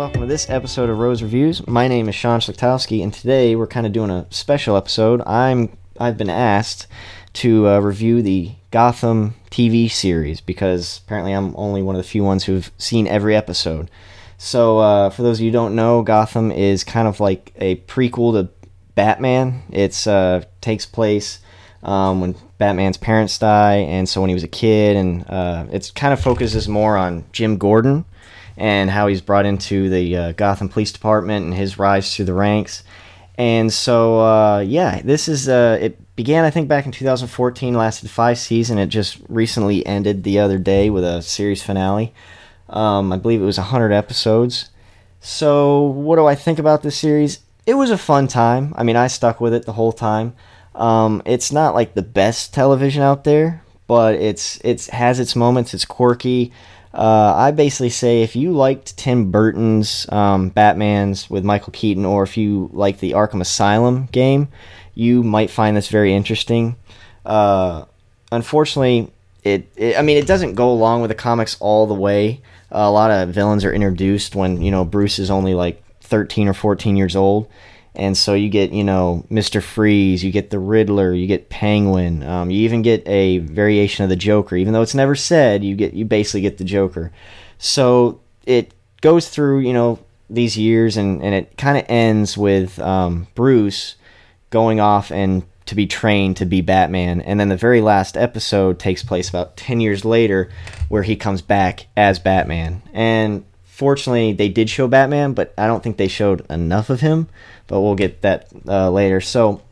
welcome to this episode of Rose Reviews. My name is Sean Schlichtowski, and today we're kind of doing a special episode. I'm I've been asked to uh, review the Gotham TV series because apparently I'm only one of the few ones who've seen every episode. So, uh, for those of you who don't know, Gotham is kind of like a prequel to Batman. It uh, takes place um, when Batman's parents die, and so when he was a kid, and uh, it kind of focuses more on Jim Gordon and how he's brought into the uh, Gotham Police Department and his rise through the ranks. And so, uh, yeah, this is uh, it began I think back in 2014, lasted five seasons. It just recently ended the other day with a series finale. Um, I believe it was 100 episodes. So, what do I think about this series? It was a fun time. I mean, I stuck with it the whole time. Um, it's not like the best television out there, but it's it's has its moments. It's quirky. Uh, I basically say if you liked Tim Burton's um, Batman's with Michael Keaton, or if you like the Arkham Asylum game, you might find this very interesting. Uh, unfortunately, it, it, I mean it doesn't go along with the comics all the way. Uh, a lot of villains are introduced when you know Bruce is only like 13 or 14 years old, and so you get, you know, Mr. Freeze, you get the Riddler, you get Penguin, um, you even get a variation of the Joker. Even though it's never said, you get you basically get the Joker. So it goes through, you know, these years, and and it kind of ends with um, Bruce going off and to be trained to be Batman, and then the very last episode takes place about ten years later, where he comes back as Batman. And fortunately, they did show Batman, but I don't think they showed enough of him but we'll get that uh, later. So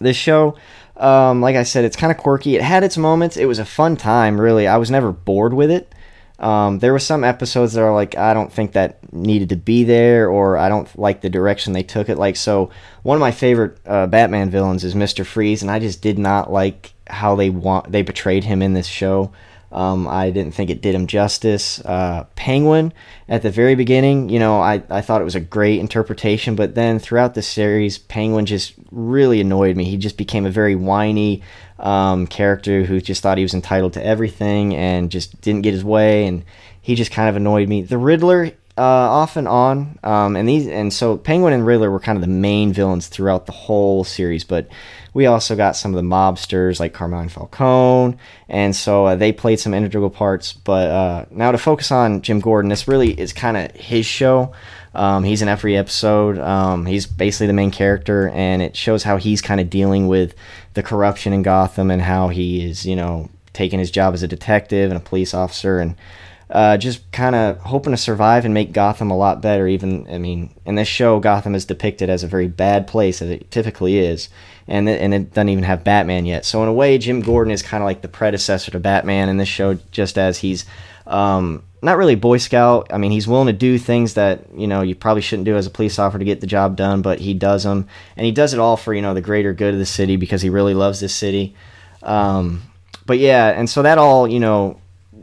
this show, um, like I said, it's kind of quirky. It had its moments. It was a fun time, really. I was never bored with it. Um, there were some episodes that are like I don't think that needed to be there, or I don't like the direction they took it. Like so, one of my favorite uh, Batman villains is Mister Freeze, and I just did not like how they want they portrayed him in this show. Um, I didn't think it did him justice. Uh, Penguin, at the very beginning, you know, I, I thought it was a great interpretation, but then throughout the series, Penguin just really annoyed me. He just became a very whiny um, character who just thought he was entitled to everything and just didn't get his way, and he just kind of annoyed me. The Riddler, uh, off and on, um, and these, and so Penguin and Riddler were kind of the main villains throughout the whole series, but we also got some of the mobsters like Carmine Falcone, and so uh, they played some integral parts. But uh, now to focus on Jim Gordon, this really is kind of his show. Um, he's in every episode. Um, he's basically the main character, and it shows how he's kind of dealing with the corruption in Gotham and how he is, you know, taking his job as a detective and a police officer and uh, just kind of hoping to survive and make Gotham a lot better. Even, I mean, in this show, Gotham is depicted as a very bad place, as it typically is, and it, and it doesn't even have Batman yet. So in a way, Jim Gordon is kind of like the predecessor to Batman in this show, just as he's um, not really Boy Scout. I mean, he's willing to do things that you know you probably shouldn't do as a police officer to get the job done, but he does them, and he does it all for you know the greater good of the city because he really loves this city. Um, but yeah, and so that all you know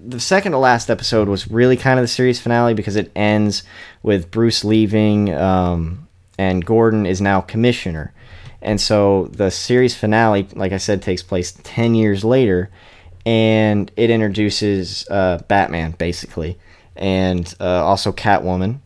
the second to last episode was really kind of the series finale because it ends with Bruce leaving um, and Gordon is now commissioner. And so the series finale, like I said, takes place 10 years later and it introduces uh, Batman basically and uh, also Catwoman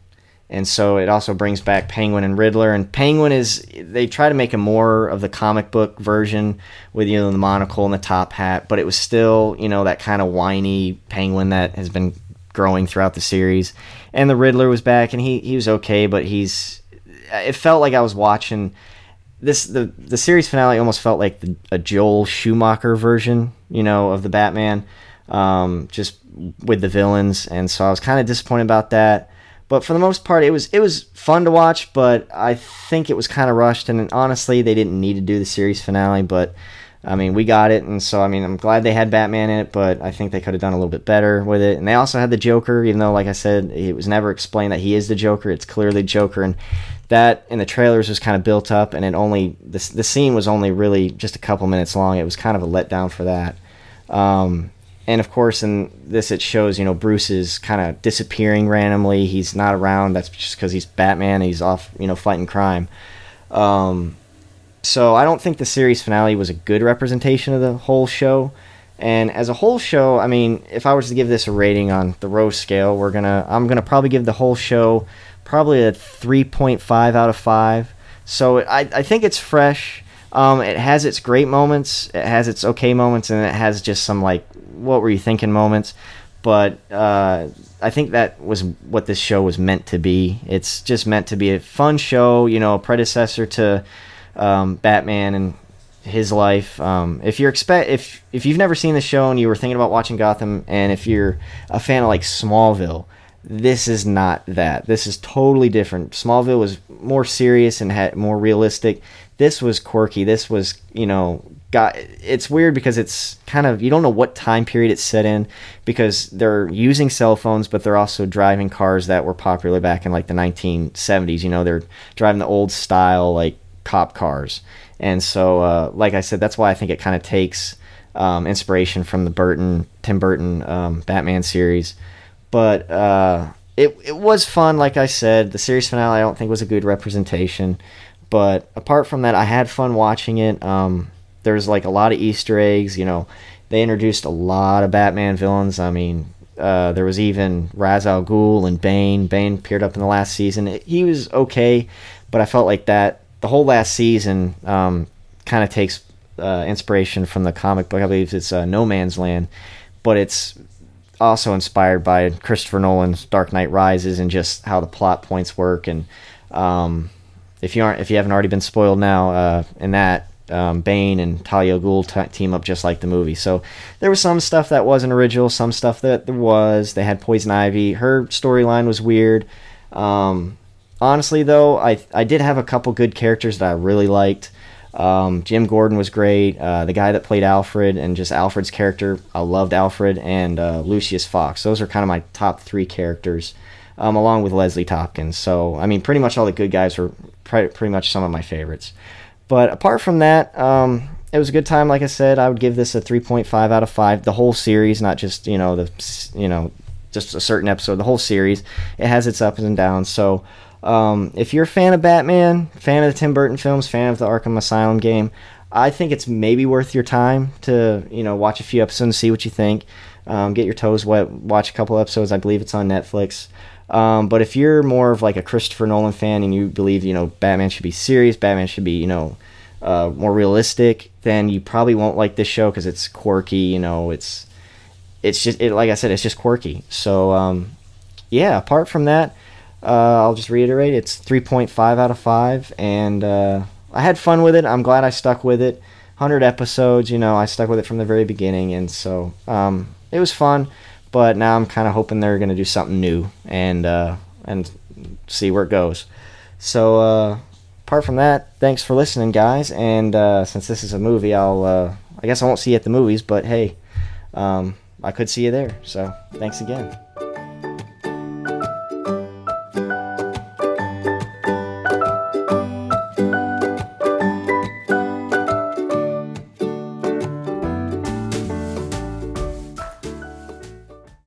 and so it also brings back Penguin and Riddler. And Penguin is they try to make a more of the comic book version with you know the monocle and the top hat, but it was still you know that kind of whiny Penguin that has been growing throughout the series. And the Riddler was back, and he he was okay, but he's it felt like I was watching this the the series finale almost felt like the, a Joel Schumacher version, you know, of the Batman, um, just with the villains, and so I was kind of disappointed about that. But for the most part, it was it was fun to watch. But I think it was kind of rushed, and honestly, they didn't need to do the series finale. But I mean, we got it, and so I mean, I'm glad they had Batman in it, but I think they could have done a little bit better with it. And they also had the Joker, even though, like I said, it was never explained that he is the Joker. It's clearly Joker, and that in the trailers was kind of built up, and it only the the scene was only really just a couple minutes long. It was kind of a letdown for that. Um, and of course in this it shows you know bruce is kind of disappearing randomly. He's not around. That's just because he's batman. He's off you know fighting crime. Um, so i don't think the series finale was a good representation of the whole show. And as a whole show, I mean, if I was to give this a rating on the Rose scale, we're gonna I'm gonna probably give the whole show probably a 3.5 out of five. So I I think it's fresh. Um, it has its great moments, it has its okay moments, and it has just some like what were you thinking moments. But uh, I think that was what this show was meant to be. It's just meant to be a fun show, you know, a predecessor to um, Batman and his life. Um, if you're expect if if you've never seen the show and you were thinking about watching Gotham, and if you're a fan of like Smallville, this is not that. This is totally different. Smallville was more serious and had more realistic. This was quirky. This was you know got it's weird because it's kind of you don't know what time period it's set in because they're using cell phones but they're also driving cars that were popular back in like the 1970s you know they're driving the old style like cop cars and so, uh, like I said, that's why I think it kind of takes um, inspiration from the Burton, Tim Burton um, Batman series. But uh, it it was fun. Like I said, the series finale I don't think was a good representation. But apart from that, I had fun watching it. Um, there's like a lot of Easter eggs. You know, they introduced a lot of Batman villains. I mean, uh, there was even Ra's al Ghul and Bane. Bane appeared up in the last season. He was okay, but I felt like that the whole last season um, kind of takes uh, inspiration from the comic book. I believe it's uh, No Man's Land, but it's also inspired by Christopher Nolan's Dark Knight Rises and just how the plot points work. And um, if you aren't, if you haven't already been spoiled now, uh, in that um, Bane and Talia Ghul t- team up just like the movie. So there was some stuff that wasn't original, some stuff that there was. They had Poison Ivy. Her storyline was weird. Um, honestly, though, I I did have a couple good characters that I really liked. Um, Jim Gordon was great. Uh, the guy that played Alfred and just Alfred's character, I loved Alfred and uh, Lucius Fox. Those are kind of my top three characters, um, along with Leslie Tompkins. So I mean, pretty much all the good guys were pre- pretty much some of my favorites. But apart from that, um, it was a good time. Like I said, I would give this a 3.5 out of five. The whole series, not just you know the you know just a certain episode. The whole series, it has its ups and downs. So um, if you're a fan of Batman, fan of the Tim Burton films, fan of the Arkham Asylum game, I think it's maybe worth your time to you know watch a few episodes and see what you think. Um, get your toes wet, watch a couple episodes. I believe it's on Netflix. Um, but if you're more of like a Christopher Nolan fan and you believe you know Batman should be serious, Batman should be you know uh, more realistic, then you probably won't like this show because it's quirky. You know, it's it's just it, like I said, it's just quirky. So um, yeah. Apart from that, uh, I'll just reiterate it's 3.5 out of 5, and uh, I had fun with it. I'm glad I stuck with it. 100 episodes, you know, I stuck with it from the very beginning, and so um, it was fun. But now I'm kind of hoping they're to do something new and uh, and see where it goes. So uh, apart from that, thanks for listening, guys. And uh, since this is a movie, I'll uh, I guess I won't see you at the movies, but hey, um, I could see you there. So thanks again.